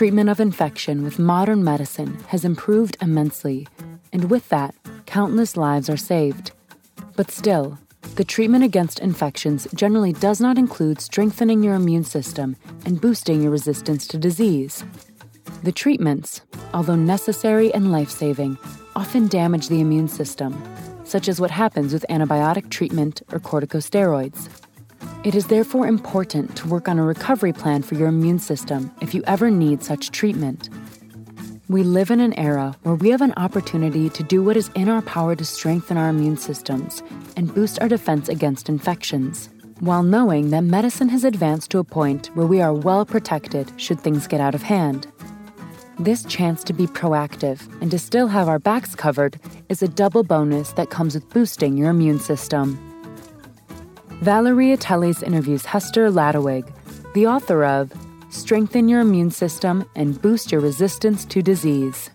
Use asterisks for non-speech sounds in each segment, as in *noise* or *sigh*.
Treatment of infection with modern medicine has improved immensely, and with that, countless lives are saved. But still, the treatment against infections generally does not include strengthening your immune system and boosting your resistance to disease. The treatments, although necessary and life saving, often damage the immune system, such as what happens with antibiotic treatment or corticosteroids. It is therefore important to work on a recovery plan for your immune system if you ever need such treatment. We live in an era where we have an opportunity to do what is in our power to strengthen our immune systems and boost our defense against infections, while knowing that medicine has advanced to a point where we are well protected should things get out of hand. This chance to be proactive and to still have our backs covered is a double bonus that comes with boosting your immune system. Valeria Teles interviews Hester Ladewig, the author of Strengthen Your Immune System and Boost Your Resistance to Disease.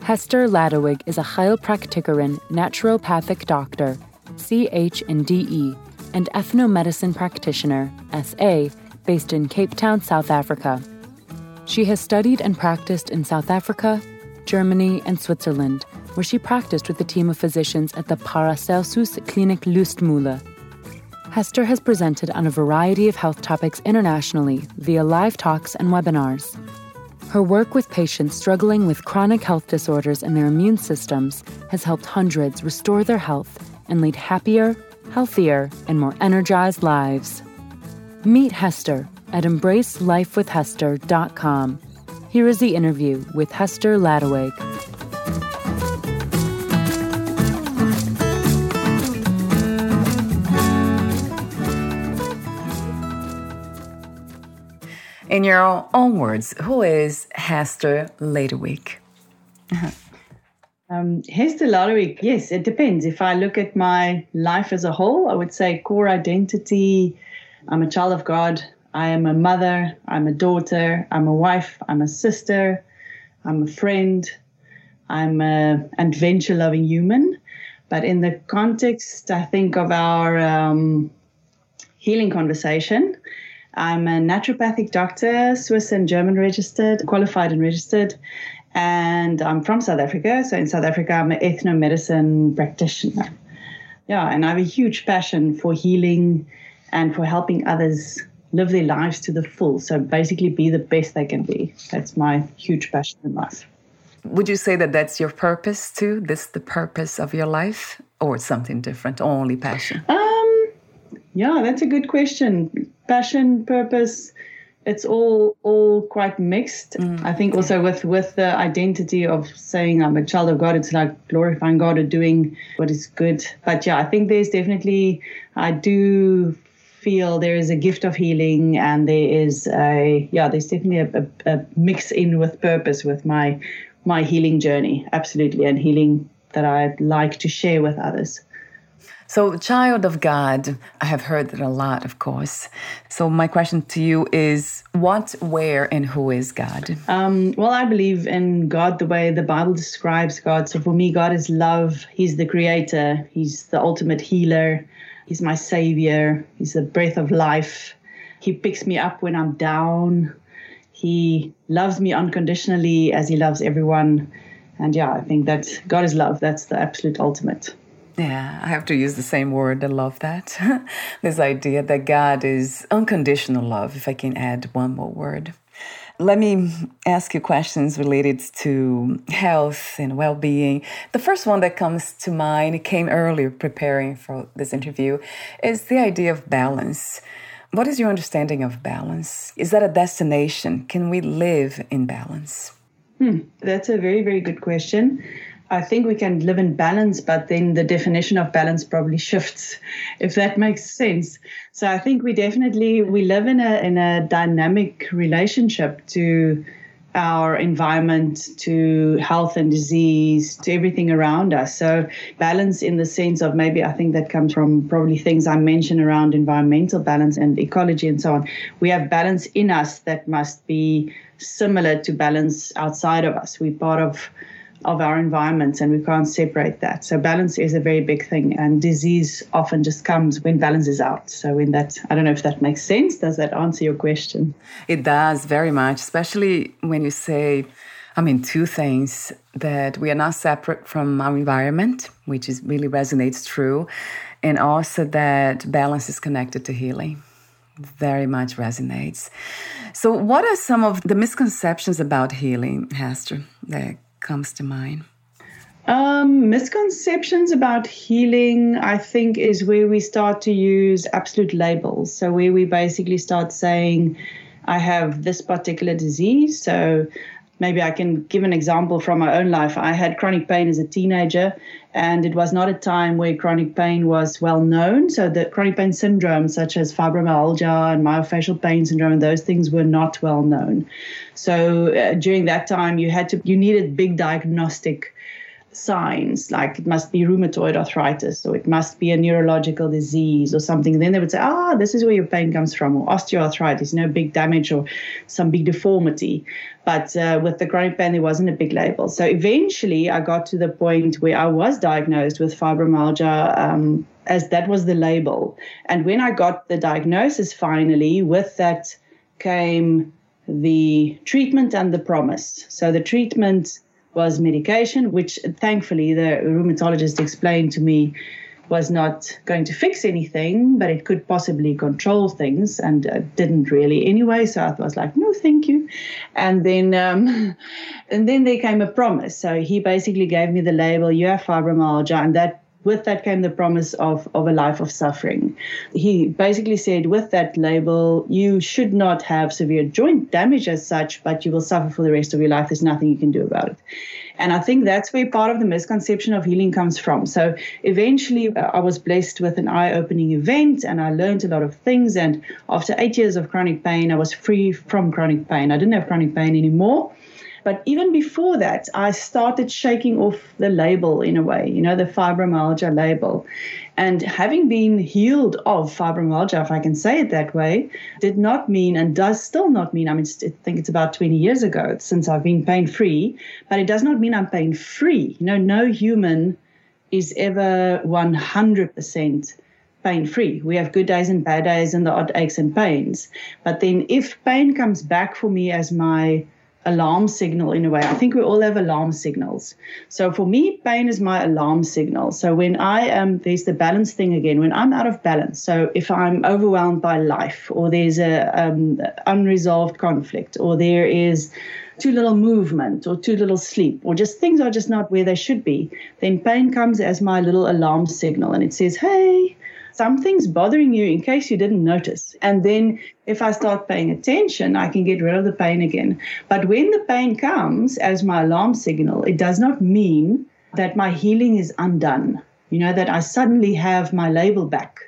Hester Ladewig is a Heilpraktikerin naturopathic doctor, CHNDE, and ethnomedicine practitioner, SA, based in Cape Town, South Africa. She has studied and practiced in South Africa, Germany, and Switzerland, where she practiced with a team of physicians at the Paracelsus Klinik Lustmühle. Hester has presented on a variety of health topics internationally via live talks and webinars. Her work with patients struggling with chronic health disorders in their immune systems has helped hundreds restore their health and lead happier, healthier, and more energized lives. Meet Hester at embracelifewithhester.com. Here is the interview with Hester Ladewig. Your own words, who is Hester Ladewig? Um, Hester Ladewig, yes, it depends. If I look at my life as a whole, I would say core identity. I'm a child of God. I am a mother. I'm a daughter. I'm a wife. I'm a sister. I'm a friend. I'm an adventure loving human. But in the context, I think of our um, healing conversation, I'm a naturopathic doctor, Swiss and German registered, qualified and registered. And I'm from South Africa. So in South Africa, I'm an ethnomedicine practitioner. Yeah, and I have a huge passion for healing and for helping others live their lives to the full. So basically, be the best they can be. That's my huge passion in life. Would you say that that's your purpose too? This the purpose of your life, or something different? Only passion? Um, yeah, that's a good question passion, purpose, it's all all quite mixed. Mm. I think also with with the identity of saying I'm a child of God, it's like glorifying God or doing what is good. But yeah, I think there's definitely I do feel there is a gift of healing and there is a yeah there's definitely a, a, a mix in with purpose with my my healing journey absolutely and healing that I'd like to share with others. So, child of God, I have heard that a lot, of course. So, my question to you is what, where, and who is God? Um, well, I believe in God the way the Bible describes God. So, for me, God is love. He's the creator, He's the ultimate healer, He's my savior, He's the breath of life. He picks me up when I'm down. He loves me unconditionally as He loves everyone. And yeah, I think that God is love. That's the absolute ultimate. Yeah, I have to use the same word. I love that. *laughs* this idea that God is unconditional love, if I can add one more word. Let me ask you questions related to health and well being. The first one that comes to mind came earlier preparing for this interview is the idea of balance. What is your understanding of balance? Is that a destination? Can we live in balance? Hmm, that's a very, very good question. I think we can live in balance, but then the definition of balance probably shifts, if that makes sense. So I think we definitely we live in a in a dynamic relationship to our environment, to health and disease, to everything around us. So balance in the sense of maybe I think that comes from probably things I mentioned around environmental balance and ecology and so on. We have balance in us that must be similar to balance outside of us. We're part of of our environments and we can't separate that. So balance is a very big thing and disease often just comes when balance is out. So in that I don't know if that makes sense. Does that answer your question? It does very much, especially when you say I mean two things that we are not separate from our environment, which is really resonates true, and also that balance is connected to healing very much resonates. So, what are some of the misconceptions about healing, Hester, that comes to mind? Um, misconceptions about healing, I think, is where we start to use absolute labels. So, where we basically start saying, I have this particular disease. So, maybe I can give an example from my own life. I had chronic pain as a teenager, and it was not a time where chronic pain was well known. So, the chronic pain syndrome, such as fibromyalgia and myofascial pain syndrome, those things were not well known. So uh, during that time, you had to you needed big diagnostic signs like it must be rheumatoid arthritis or it must be a neurological disease or something. Then they would say ah this is where your pain comes from or osteoarthritis no big damage or some big deformity. But uh, with the chronic pain there wasn't a big label. So eventually i got to the point where i was diagnosed with fibromyalgia um, as that was the label. And when i got the diagnosis finally with that came the treatment and the promise. So the treatment was medication, which thankfully the rheumatologist explained to me was not going to fix anything, but it could possibly control things, and uh, didn't really anyway. So I was like, no, thank you. And then, um, *laughs* and then there came a promise. So he basically gave me the label, you have fibromyalgia, and that with that came the promise of, of a life of suffering. He basically said, with that label, you should not have severe joint damage as such, but you will suffer for the rest of your life. There's nothing you can do about it. And I think that's where part of the misconception of healing comes from. So eventually, uh, I was blessed with an eye opening event and I learned a lot of things. And after eight years of chronic pain, I was free from chronic pain. I didn't have chronic pain anymore. But even before that, I started shaking off the label in a way, you know, the fibromyalgia label. And having been healed of fibromyalgia, if I can say it that way, did not mean and does still not mean, I mean, I think it's about 20 years ago since I've been pain free, but it does not mean I'm pain free. You know, no human is ever 100% pain free. We have good days and bad days and the odd aches and pains. But then if pain comes back for me as my alarm signal in a way. I think we all have alarm signals. So for me, pain is my alarm signal. So when I am, there's the balance thing again, when I'm out of balance. So if I'm overwhelmed by life, or there's a um, unresolved conflict, or there is too little movement, or too little sleep, or just things are just not where they should be, then pain comes as my little alarm signal and it says, hey, something's bothering you in case you didn't notice. And then if I start paying attention, I can get rid of the pain again. But when the pain comes as my alarm signal, it does not mean that my healing is undone. You know, that I suddenly have my label back,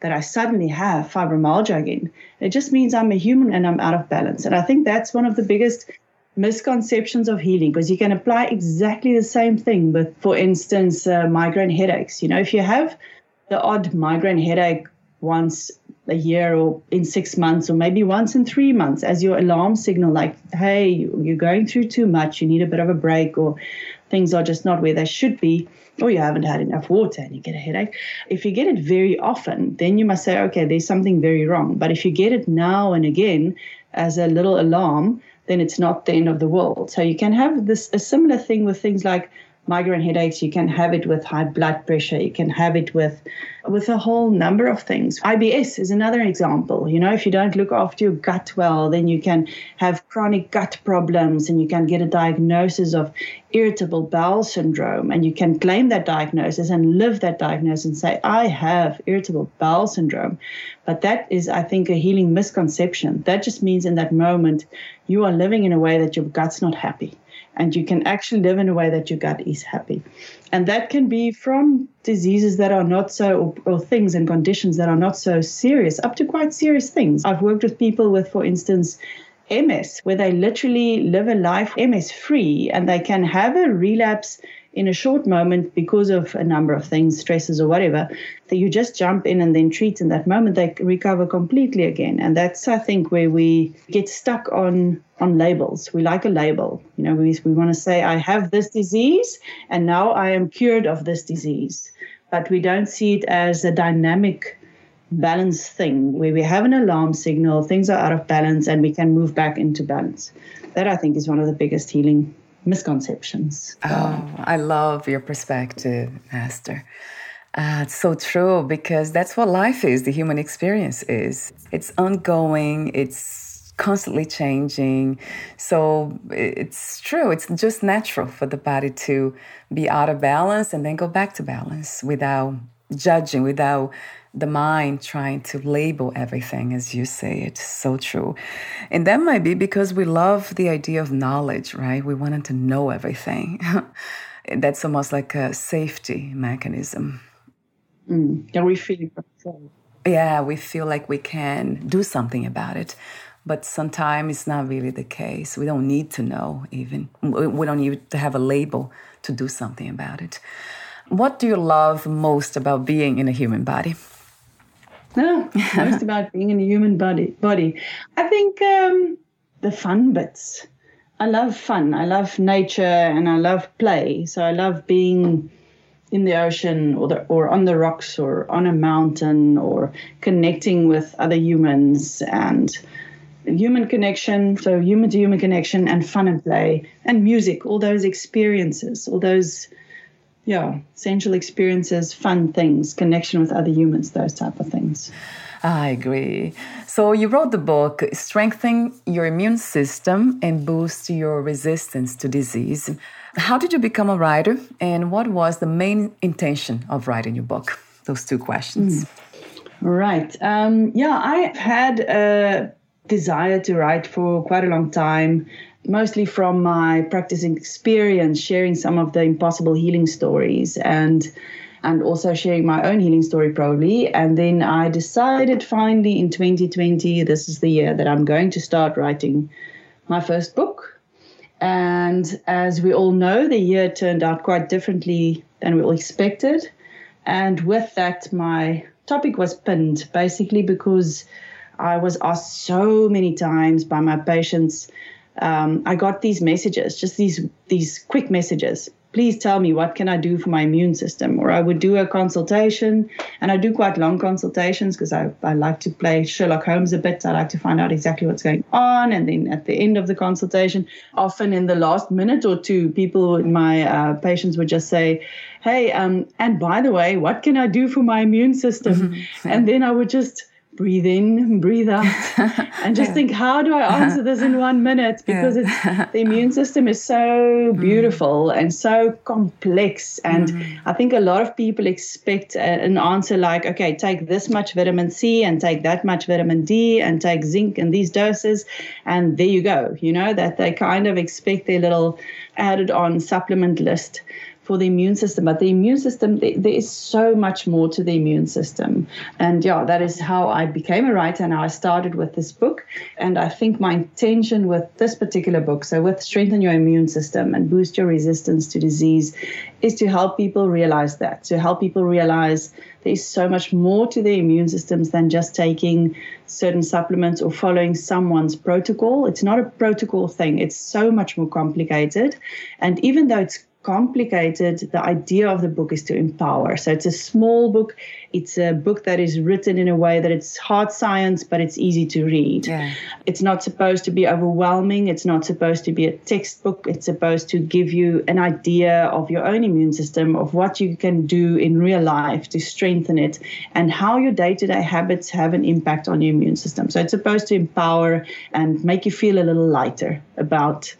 that I suddenly have fibromyalgia again. It just means I'm a human and I'm out of balance. And I think that's one of the biggest misconceptions of healing because you can apply exactly the same thing with, for instance, uh, migraine headaches. You know, if you have the odd migraine headache once a year or in six months or maybe once in three months as your alarm signal like hey you're going through too much you need a bit of a break or things are just not where they should be or you haven't had enough water and you get a headache. If you get it very often then you must say okay there's something very wrong. But if you get it now and again as a little alarm then it's not the end of the world. So you can have this a similar thing with things like migraine headaches. You can have it with high blood pressure. You can have it with with a whole number of things. IBS is another example. You know, if you don't look after your gut well, then you can have chronic gut problems and you can get a diagnosis of irritable bowel syndrome and you can claim that diagnosis and live that diagnosis and say, I have irritable bowel syndrome. But that is, I think, a healing misconception. That just means in that moment you are living in a way that your gut's not happy and you can actually live in a way that your gut is happy. And that can be from diseases that are not so, or, or, things and conditions that are not so serious, up to quite serious things. I've worked with people with, for instance, MS, where they literally live a life MS free and they can have a relapse in a short moment because of a number of things, stresses or whatever, that you just jump in and then treat in that moment, they recover completely again. And that's, I think, where we get stuck on on labels. We like a label. You know, we, we want to say, I have this disease and now I am cured of this disease. But we don't see it as a dynamic balance thing where we have an alarm signal, things are out of balance, and we can move back into balance. That I think is one of the biggest healing misconceptions. Oh, I love your perspective, Esther. Uh, it's so true because that's what life is, the human experience is. It's ongoing, it's constantly changing. So it's true, it's just natural for the body to be out of balance and then go back to balance without judging, without the mind trying to label everything, as you say. It's so true. And that might be because we love the idea of knowledge, right? We wanted to know everything. *laughs* That's almost like a safety mechanism. Mm. Yeah, we feel control. Yeah, we feel like we can do something about it. But sometimes it's not really the case. We don't need to know, even. We don't need to have a label to do something about it. What do you love most about being in a human body? No, *laughs* most about being in a human body. Body. I think um, the fun bits. I love fun. I love nature and I love play. So I love being in the ocean or the, or on the rocks or on a mountain or connecting with other humans and human connection. So human to human connection and fun and play and music. All those experiences. All those yeah, sensual experiences, fun things, connection with other humans, those type of things. I agree. So you wrote the book Strengthen Your Immune System and Boost Your Resistance to Disease. How did you become a writer and what was the main intention of writing your book? Those two questions. Mm. Right. Um, yeah, I've had a desire to write for quite a long time mostly from my practicing experience, sharing some of the impossible healing stories and and also sharing my own healing story probably. And then I decided finally in 2020, this is the year that I'm going to start writing my first book. And as we all know, the year turned out quite differently than we all expected. And with that, my topic was pinned basically because I was asked so many times by my patients um, I got these messages, just these these quick messages. Please tell me what can I do for my immune system? Or I would do a consultation, and I do quite long consultations because I, I like to play Sherlock Holmes a bit. I like to find out exactly what's going on, and then at the end of the consultation, often in the last minute or two, people, in my uh, patients would just say, "Hey, um, and by the way, what can I do for my immune system?" and then I would just breathe in, breathe out, *laughs* and just think, how do I answer this in one minute? Because yeah. *laughs* the immune system is so mm. beautiful mm. and so complex. And mm. I think a lot of people expect an answer like, okay, take this much vitamin C and take that much vitamin D and take zinc in these doses, and there you go. You know, that they kind of expect their little added on supplement list for the immune system. But the immune system, there, there is so much more to the immune system. And yeah, that is how I became a writer. And I started with this book. And I think my intention with this particular book, so with Strengthen Your Immune System and Boost Your Resistance to Disease, is to help people realize that, to help people realize there's so much more to the immune systems than just taking certain supplements or following someone's protocol. It's not a protocol thing, it's so much more complicated. And even though it's complicated, the idea of the book is to empower. So it's a small book. It's a book that is written in a way that it's hard science, but it's easy to read. Yeah. It's not supposed to be overwhelming. It's not supposed to be a textbook. It's supposed to give you an idea of your own immune system, of what you can do in real life to strengthen it, and how your day to day habits have an impact on your immune system. So it's supposed to empower and make you feel a little lighter about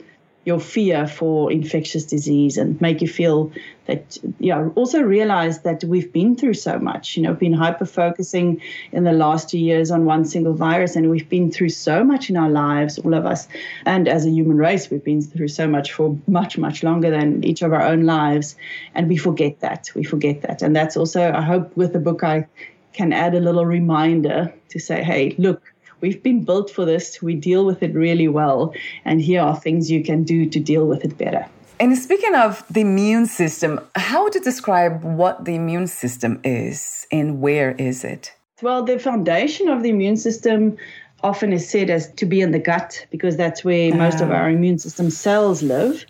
your fear for infectious disease and make you feel that you know also realize that we've been through so much you know been hyper focusing in the last two years on one single virus and we've been through so much in our lives all of us. And as a human race we've been through so much for much much longer than each of our own lives. And we forget that we forget that. And that's also i hope with the book i can add a little reminder to say hey look we've been built for this. We deal with it really well. And here are things you can do to deal with it better. And speaking of the immune system, how would you describe what the immune system is and where is it? Well, the foundation of the immune system often is said as to be in the gut because that's where most of ah. our immune system cells live.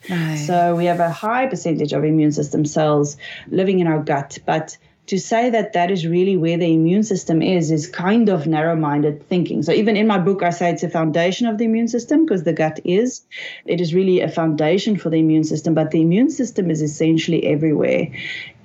So we have a high percentage of immune system cells living in our gut, but to say that that is really where the immune system is is kind of narrow-minded thinking. So even in my book i say it's a foundation of the immune system because the gut is. It is really a foundation for the immune system but the immune system is essentially everywhere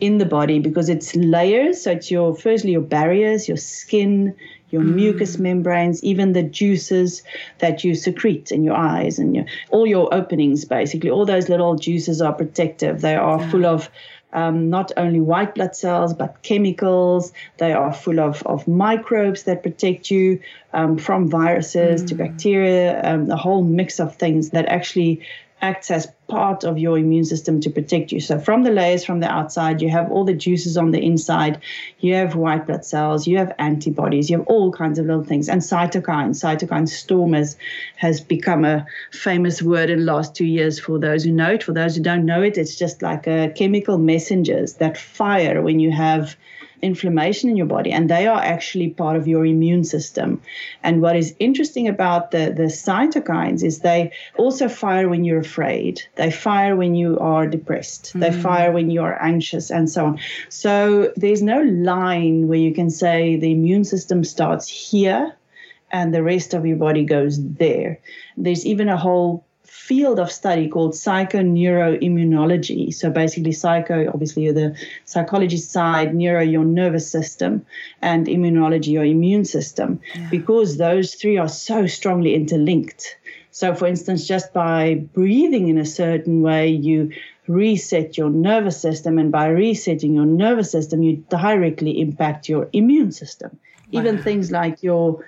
in the body because it's layers. So it's your firstly your barriers your skin your mm. mucous membranes, even the juices that you secrete in your eyes and your, all your openings, basically, all those little juices are protective. They are full of um, not only white blood cells, but chemicals. They are full of, of microbes that protect you um, from viruses mm. to bacteria, um, a whole mix of things that actually acts as part of your immune system to protect you. So from the layers from the outside, you have all the juices on the inside. You have white blood cells, you have antibodies, you have all kinds of little things. And cytokines, cytokine storm has, has become a famous word in the last two years for those who know it. For those who don't know it, it's just like a chemical messengers that fire when you have inflammation in your body, and they are actually part of your immune system. And what is interesting about the, the cytokines is they also fire when you're afraid, they fire when you are depressed, mm-hmm. they fire when you are anxious, and so on. So there's no line where you can say the immune system starts here and the rest of your body goes there. There's even a whole field of study called psychoneuroimmunology. So basically, psycho, obviously, the psychology side, neuro, your nervous system, and immunology, your immune system, yeah. because those three are so strongly interlinked. So, for instance, just by breathing in a certain way, you reset your nervous system, and by resetting your nervous system, you directly impact your immune system. Wow. Even things like your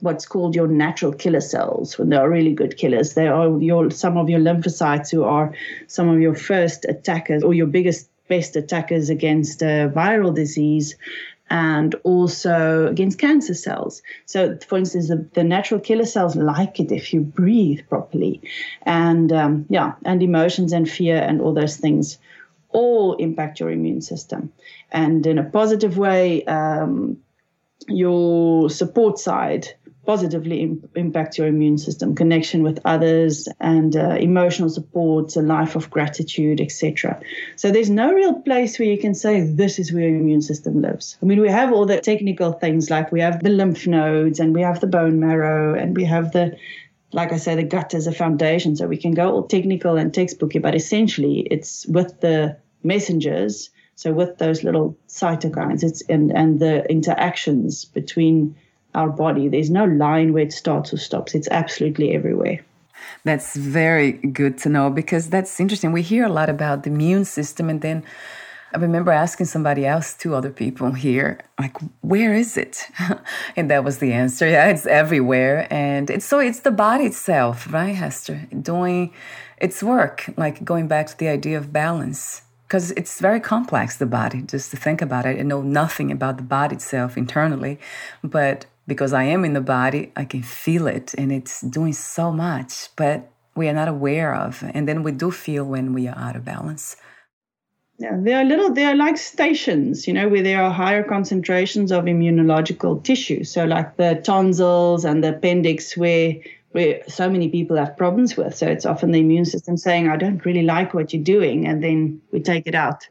what's called your natural killer cells when they are really good killers. They are your some of your lymphocytes who are some of your first attackers or your biggest best attackers against a viral disease and also against cancer cells. So, for instance, the, the natural killer cells like it if you breathe properly. And um, yeah, and emotions and fear and all those things all impact your immune system. And in a positive way, um, your support side positively Im- impact your immune system, connection with others, and uh, emotional support, a life of gratitude, etc. So there's no real place where you can say this is where your immune system lives. I mean, we have all the technical things like we have the lymph nodes and we have the bone marrow and we have the like I say, the gut as a foundation. So we can go all technical and textbooky, but essentially it's with the messengers. So with those little cytokines, it's and, and the interactions between our body. There's no line where it starts or stops. It's absolutely everywhere. That's very good to know because that's interesting. We hear a lot about the immune system, and then I remember asking somebody else, two other people here, like, where is it? *laughs* and that was the answer. Yeah, it's everywhere. And it's so it's the body itself, right, Hester? Doing its work, like going back to the idea of balance. Because it's very complex, the body, just to think about it and know nothing about the body itself internally. But because I am in the body, I can feel it and it's doing so much, but we are not aware of. And then we do feel when we are out of balance. Yeah, they are little, they are like stations, you know, where there are higher concentrations of immunological tissue. So, like the tonsils and the appendix, where where so many people have problems with. So it's often the immune system saying, I don't really like what you're doing, and then we take it out.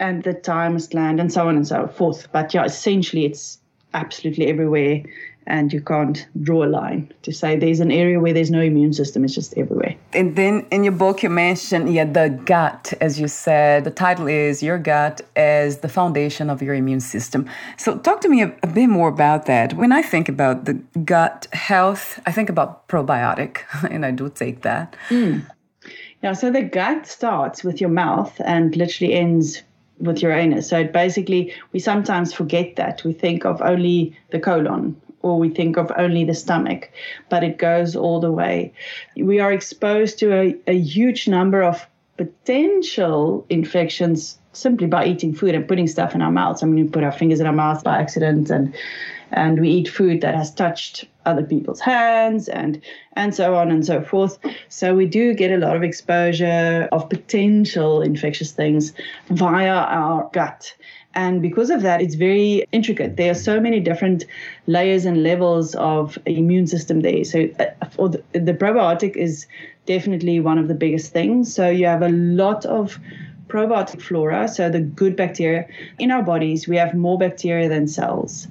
And the thymus gland and so on and so forth. But yeah, essentially it's absolutely everywhere and you can't draw a line to say there's an area where there's no immune system it's just everywhere. And then in your book you mentioned yeah the gut as you said. The title is your gut as the foundation of your immune system. So talk to me a, a bit more about that. When i think about the gut health i think about probiotic *laughs* and i do take that. Mm. yeah so the gut starts with your mouth and literally ends with your anus. So basically, we sometimes forget that. We think of only the colon or we think of only the stomach, but it goes all the way. We are exposed to a, a huge number of potential infections simply by eating food and putting stuff in our mouths. I mean, we put our fingers in our mouth by accident and and we eat food that has touched other people's hands and and so on and so forth so we do get a lot of exposure of potential infectious things via our gut and because of that, it's very intricate. There are so many different layers and levels of immune system there. So, uh, the, the probiotic is definitely one of the biggest things. So, you have a lot of probiotic flora, so the good bacteria in our bodies. We have more bacteria than cells.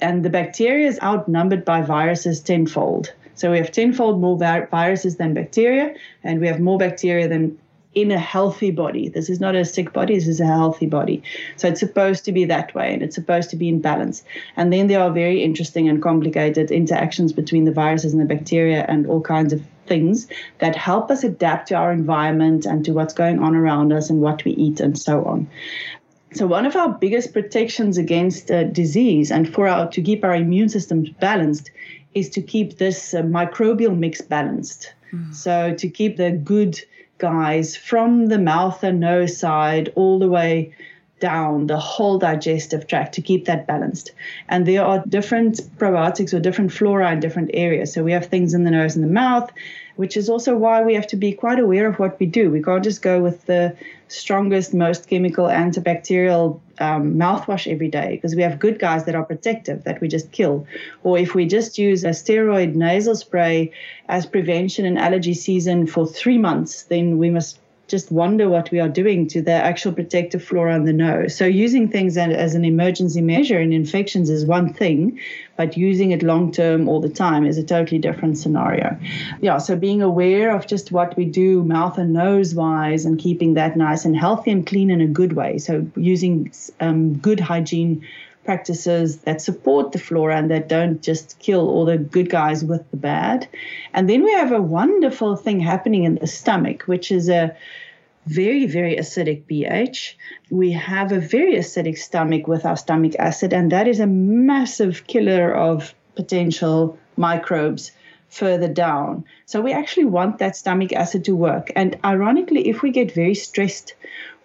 And the bacteria is outnumbered by viruses tenfold. So we have tenfold more viruses than bacteria, and we have more bacteria than in a healthy body. This is not a sick body, this is a healthy body. So it's supposed to be that way and it's supposed to be in balance. And then there are very interesting and complicated interactions between the viruses and the bacteria and all kinds of things that help us adapt to our environment and to what's going on around us and what we eat and so on. So one of our biggest protections against uh, disease and for our to keep our immune systems balanced is to keep this uh, microbial mix balanced. Mm. So to keep the good guys from the mouth and nose side all the way down the whole digestive tract to keep that balanced. And there are different probiotics or different flora in different areas. So we have things in the nose and the mouth, which is also why we have to be quite aware of what we do. We can't just go with the strongest, most chemical antibacterial um, mouthwash every day because we have good guys that are protective that we just kill. Or if we just use a steroid nasal spray as prevention in allergy season for three months, then we must just wonder what we are doing to the actual protective flora in the nose. So using things as an emergency measure in infections is one thing, but using it long term all the time is a totally different scenario. Yeah, so being aware of just what we do mouth and nose wise and keeping that nice and healthy and clean in a good way. So using um, good hygiene practices that support the flora and that don't just kill all the good guys with the bad. And then we have a wonderful thing happening in the stomach, which is a very, very acidic pH. We have a very acidic stomach with our stomach acid, and that is a massive killer of potential microbes further down. So we actually want that stomach acid to work. And ironically, if we get very stressed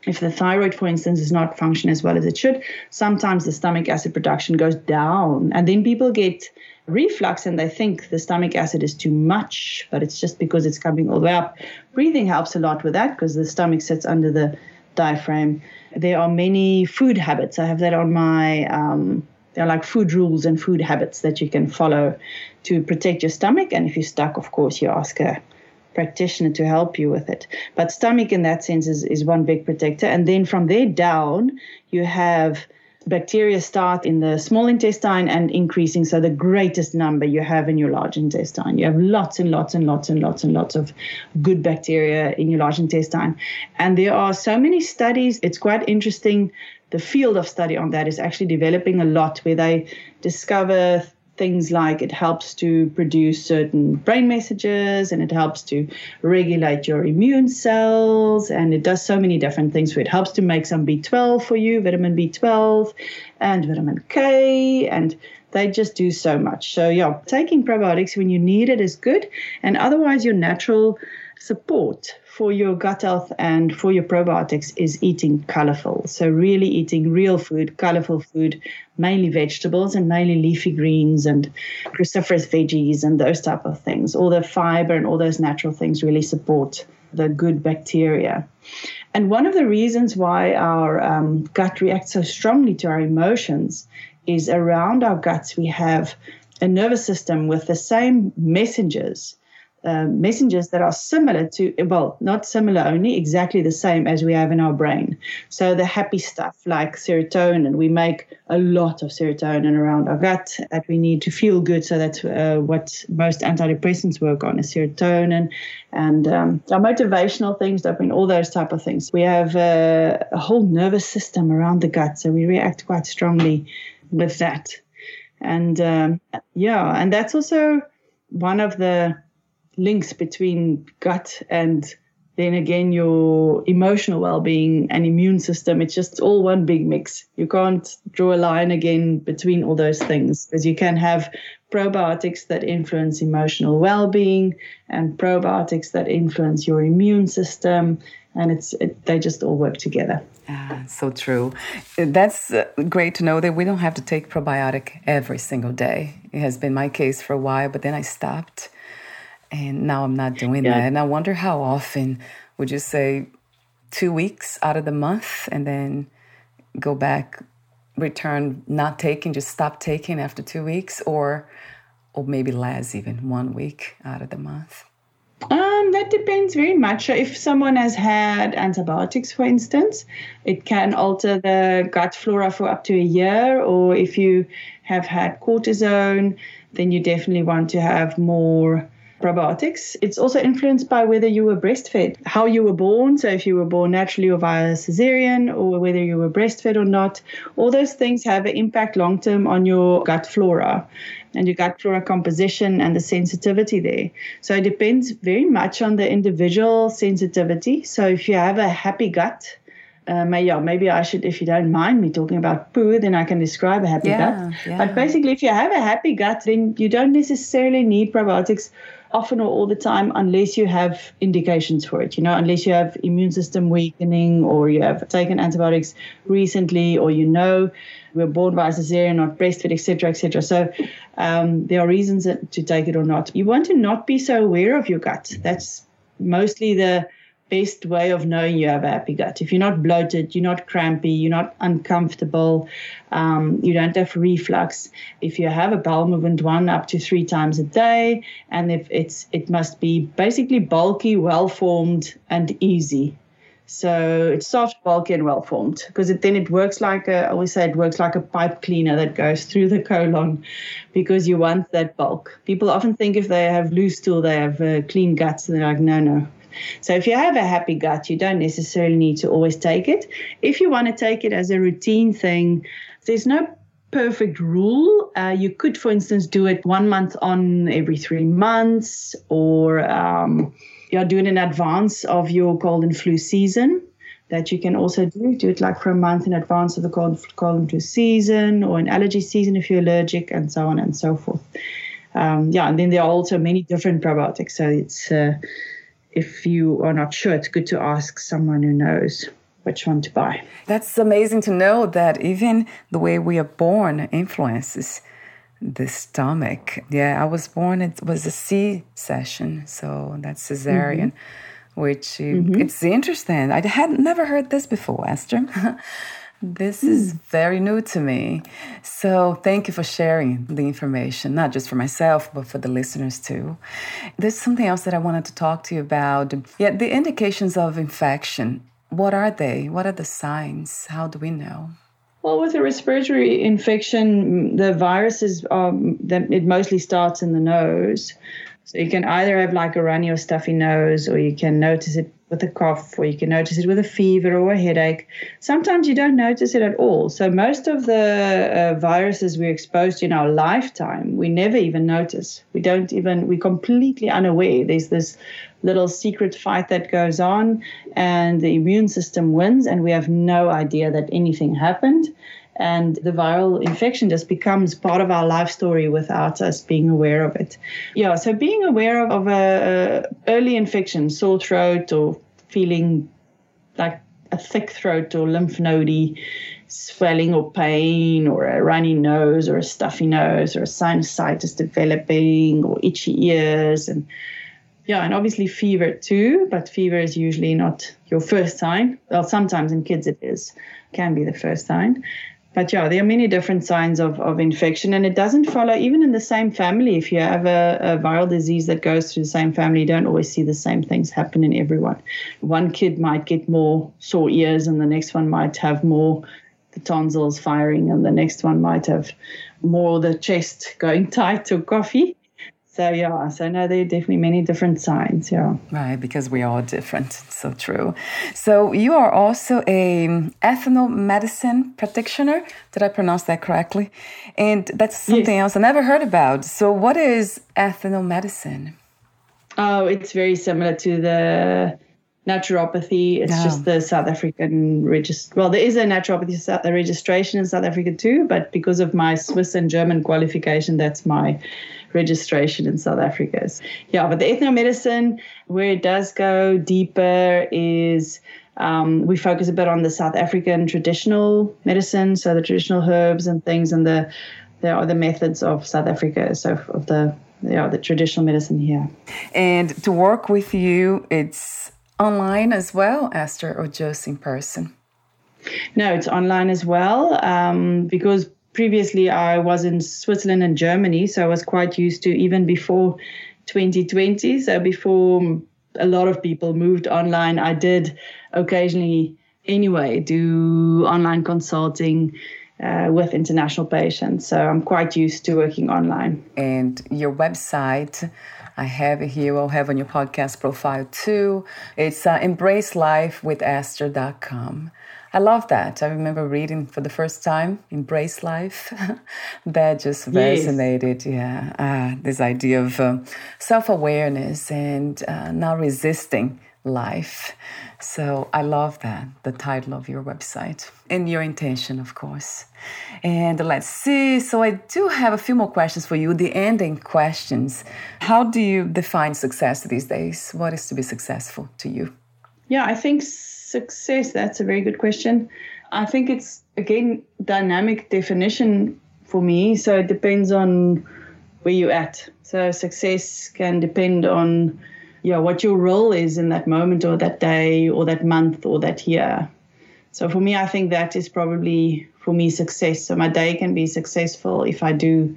if the thyroid, for instance, is not functioning as well as it should, sometimes the stomach acid production goes down. And then people get reflux and they think the stomach acid is too much, but it's just because it's coming all the way up. Breathing helps a lot with that because the stomach sits under the diaphragm. There are many food habits. I have that on my. Um, they're like food rules and food habits that you can follow to protect your stomach. And if you're stuck, of course, you ask a practitioner to help you with it. But stomach, in that sense, is, is one big protector. And then from there down, you have bacteria start in the small intestine and increasing. So the greatest number you have in your large intestine. You have lots and lots and lots and lots and lots of good bacteria in your large intestine. And there are so many studies. It's quite interesting. The field of study on that is actually developing a lot where they discover things like it helps to produce certain brain messages and it helps to regulate your immune cells and it does so many different things. So it helps to make some b12 for you vitamin b12 and vitamin k and they just do so much. So yeah taking probiotics when you need it is good and otherwise your natural support for your gut health and for your probiotics is eating colorful. So, really eating real food, colorful food, mainly vegetables and mainly leafy greens and cruciferous veggies and those type of things. All the fiber and all those natural things really support the good bacteria. And one of the reasons why our um, gut reacts so strongly to our emotions is around our guts we have a nervous system with the same messengers um, messengers that are similar to, well, not similar only, exactly the same as we have in our brain. So the happy stuff like serotonin, we make a lot of serotonin around our gut that we need to feel good. So that's uh, what most antidepressants work on is serotonin and um, our motivational things, dopamine, all those type of things. We have uh, a whole nervous system around the gut, so we react quite strongly with that. And um, yeah, and that's also one of the links between gut and then again your emotional well-being and immune system. It's just all one big mix. You can't draw a line again between all those things because you can have probiotics that influence emotional well-being and probiotics that influence your immune system and it's it, they just all work together. Ah, so true. That's uh, great to know that we don't have to take probiotic every single day. It has been my case for a while but then i stopped and now I'm not doing yeah. that. And I wonder how often would you say two weeks out of the month and then go back, return not taking, just stop taking after two weeks, or or maybe less even one week out of the month? Um, that depends very much. If someone has had antibiotics, for instance, it can alter the gut flora for up to a year. Or if you have had cortisone, then you definitely want to have more probiotics. It's also influenced by whether you were breastfed, how you were born. So, if you were born naturally or via cesarean, or whether you were breastfed or not, all those things have an impact long term on your gut flora and your gut flora composition and the sensitivity there. So, it depends very much on the individual sensitivity. So, if you have a happy gut, uh, yeah, maybe I should, if you don't mind me talking about poo, then I can describe a happy yeah, gut. Yeah. But basically, if you have a happy gut, then you don't necessarily need probiotics often or all the time unless you have indications for it, you know, unless you have immune system weakening or you have taken antibiotics recently or you know we're born by a cesarean, not breastfed, etc., etc. So um, there are reasons to take it or not. You want to not be so aware of your gut. That's mostly the best way of knowing you have a happy gut. If you're not bloated, you're not crampy, you're not uncomfortable, um, you don't have reflux. If you have a bowel movement one up to three times a day, and if it's it must be basically bulky, well formed, and easy. So it's soft, bulky, and well formed because it, then it works like a, I always say it works like a pipe cleaner that goes through the colon because you want that bulk. People often think if they have loose stool, they have uh, clean guts. And they're like, no, no, so if you have a happy gut, you don't necessarily need to always take it. If you want to take it as a routine thing, there's no perfect rule. Uh, you could, for instance, do it one month on every three months, or um, you're doing in advance of your cold and flu season. That you can also do. Do it like for a month in advance of the cold, cold and flu season, or an allergy season if you're allergic, and so on and so forth. Um, yeah, and then there are also many different probiotics. So it's uh, if you are not sure, it's good to ask someone who knows which one to buy. That's amazing to know that even the way we are born influences the stomach. Yeah, I was born, it was a C session, so that's cesarean, mm-hmm. which uh, mm-hmm. it's interesting. I had never heard this before, Esther. *laughs* This is very new to me. So, thank you for sharing the information, not just for myself, but for the listeners too. There's something else that I wanted to talk to you about. Yeah, the indications of infection. What are they? What are the signs? How do we know? Well, with a respiratory infection, the virus is um, it mostly starts in the nose. So you can either have like a runny or stuffy nose, or you can notice it with a cough, or you can notice it with a fever or a headache. Sometimes you don't notice it at all. So most of the uh, viruses we're exposed to in our lifetime, we never even notice. We don't even, we're completely unaware. There's this little secret fight that goes on, and the immune system wins, and we have no idea that anything happened and the viral infection just becomes part of our life story without us being aware of it. Yeah, so being aware of, of a, a early infection, sore throat, or feeling like a thick throat or lymph nodey swelling or pain or a runny nose or a stuffy nose or a sinusitis developing or itchy ears and yeah and obviously fever too but fever is usually not your first sign. Well sometimes in kids it is. Can be the first sign but yeah, there are many different signs of, of infection, and it doesn't follow even in the same family. If you have a, a, viral disease that goes through the same family, you don't always see the same things happen in everyone. One kid might get more sore ears, and the next one might have more the tonsils firing, and the next one might have more the chest going *laughs* tight or coffee. So yeah, so no, there are definitely many different signs. Yeah, right, because we are different. So true. So you are also a um, ethnomedicine practitioner. Did I pronounce that correctly? And that's something yes. else I never heard about. So what is ethnomedicine? Oh, it's very similar to the naturopathy. It's just the South African register. Well, there is a naturopathy registration in South Africa too, but because of my Swiss and German qualification, that's my registration in South Africa. Yeah, but the ethnomedicine, where it does go deeper, is um, we focus a bit on the South African traditional medicine, so the traditional herbs and things, and the there are the methods of South Africa, so of the yeah the traditional medicine here. And to work with you, it's online as well, Hester, or just in person? No, it's online as well um, because previously I was in Switzerland and Germany, so I was quite used to even before 2020. So before a lot of people moved online, I did occasionally anyway do online consulting. Uh, with international patients. So I'm quite used to working online. And your website, I have it here, I'll have on your podcast profile too. It's uh, embracelifewithhester.com. I love that. I remember reading for the first time Embrace Life. *laughs* that just resonated. Yes. Yeah. Uh, this idea of uh, self awareness and uh, not resisting life. So I love that, the title of your website and your intention, of course. And let's see. So I do have a few more questions for you, the ending questions. How do you define success these days? What is to be successful to you? Yeah, I think success? That's a very good question. I think it's again dynamic definition for me. So it depends on where you're at. So success can depend on yeah, what your role is in that moment or that day or that month or that year. So for me, I think that is probably for me success. So my day can be successful if I do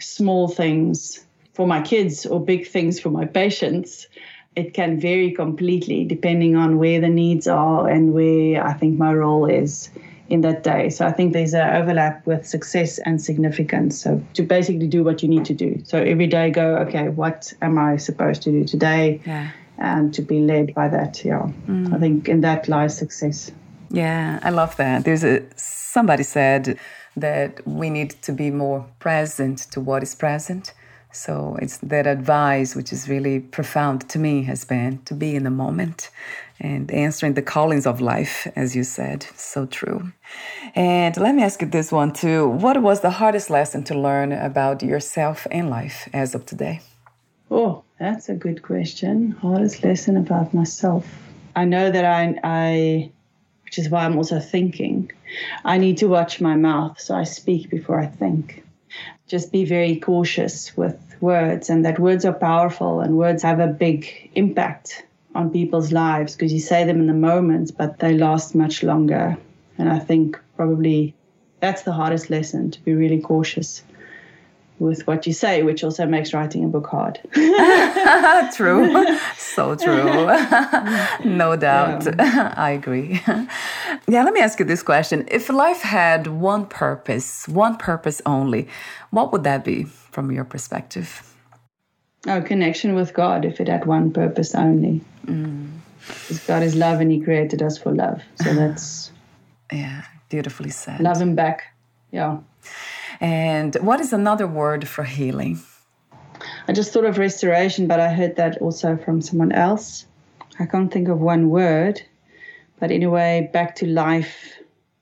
small things for my kids or big things for my patients it can vary completely depending on where the needs are and where I think my role is in that day. So I think there's an overlap with success and significance. So to basically do what you need to do. So every day go, okay, what am I supposed to do today? Yeah. And to be led by that. Yeah. Mm. I think in that lies success. Yeah, I love that. There's a somebody said that we need to be more present to what is present so it's that advice, which is really profound to me, has been to be in the moment and answering the callings of life, as you said. So true. And let me ask you this one too. What was the hardest lesson to learn about yourself and life as of today? Oh, that's a good question. Hardest lesson about myself. I know that I, I which is why I'm also thinking, I need to watch my mouth so I speak before I think just be very cautious with words and that words are powerful and words have a big impact on people's lives because you say them in the moment, but they last much longer. And I think probably that's the hardest lesson to be really cautious with what you say, which also makes writing a book hard. *laughs* *laughs* true. So true. *laughs* no doubt. Yeah. I agree. Yeah, let me ask you this question. If life had one purpose, one purpose only, what would that be from your perspective? Oh, connection with God, if it had one purpose only. Mm. Because God is love and He created us for love. So that's. yeah, beautifully said. Love Him back. Yeah. And what is another word for healing? I just thought of restoration, but I heard that also from someone else. I can't think of one word, but anyway, back to life,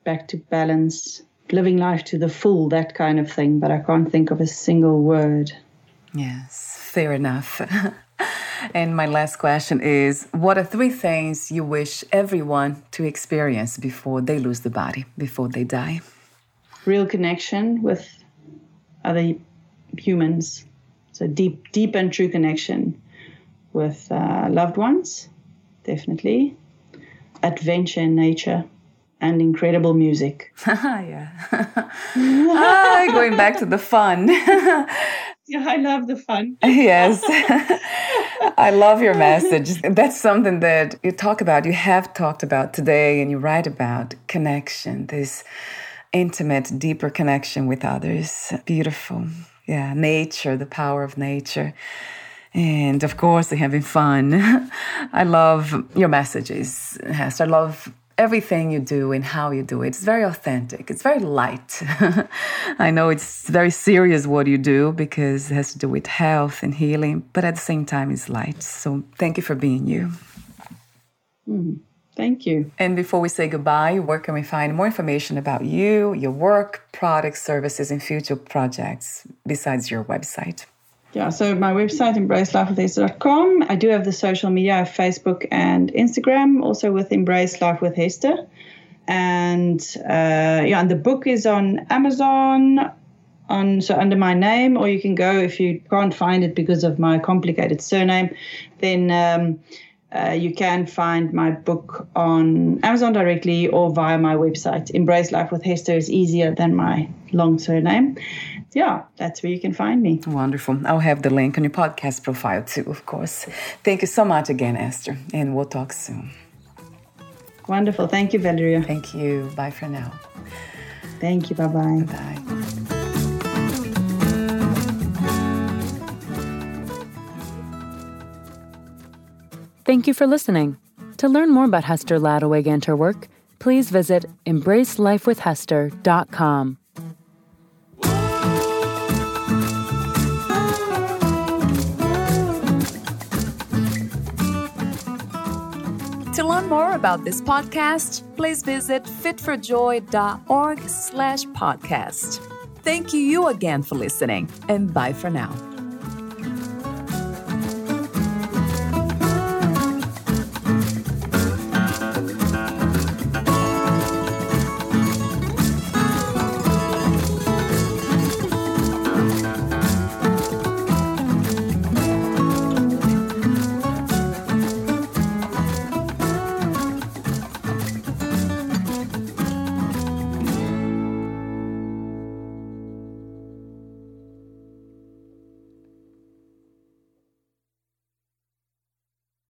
back to balance, living life to the full, that kind of thing. But I can't think of a single word. Yes, fair enough. *laughs* and my last question is What are three things you wish everyone to experience before they lose the body, before they die? Real connection with other humans. So deep, deep and true connection with uh, loved ones, definitely. Adventure in nature and incredible music. *laughs* yeah. ah, going back to the fun. *laughs* yeah, I love the fun. yes. *laughs* I love your message. That's something that you talk about, you have talked about today, and you write about connection, this intimate, deeper connection with others. Beautiful. Yeah, nature, the power of nature. And of course, having fun. *laughs* I love your messages, Hester. I love everything you do and how you do it. It's very authentic. It's very light. *laughs* I know it's very serious what you do because it has to do with health and healing, but at the same time, it's light. So thank you for being you. Mm, thank you. And before we say goodbye, where can we find more information about you, your work, products, services, and future projects besides your website? Yeah, so my website, embracelifewithhester.com. I do have the social media, I Facebook and Instagram, also with Embrace Life with Hester. And uh, yeah, and the book is on Amazon, on so under my name, or you can go if you can't find it because of my complicated surname, then um, uh, you can find my book on Amazon directly or via my website. Embrace Life with Hester is easier than my long surname yeah, that's where you can find me. Wonderful. I'll have the link on your podcast profile too, of course. Thank you so much again, Hester, and we'll talk soon. Wonderful. Thank you, Valeria. Thank you. Bye for now. Thank you. Bye bye. Thank you for listening. To learn more about Hester Ladewig and her work, please visit embracelifewithhester.com. To learn more about this podcast, please visit fitforjoy.org slash podcast. Thank you again for listening, and bye for now.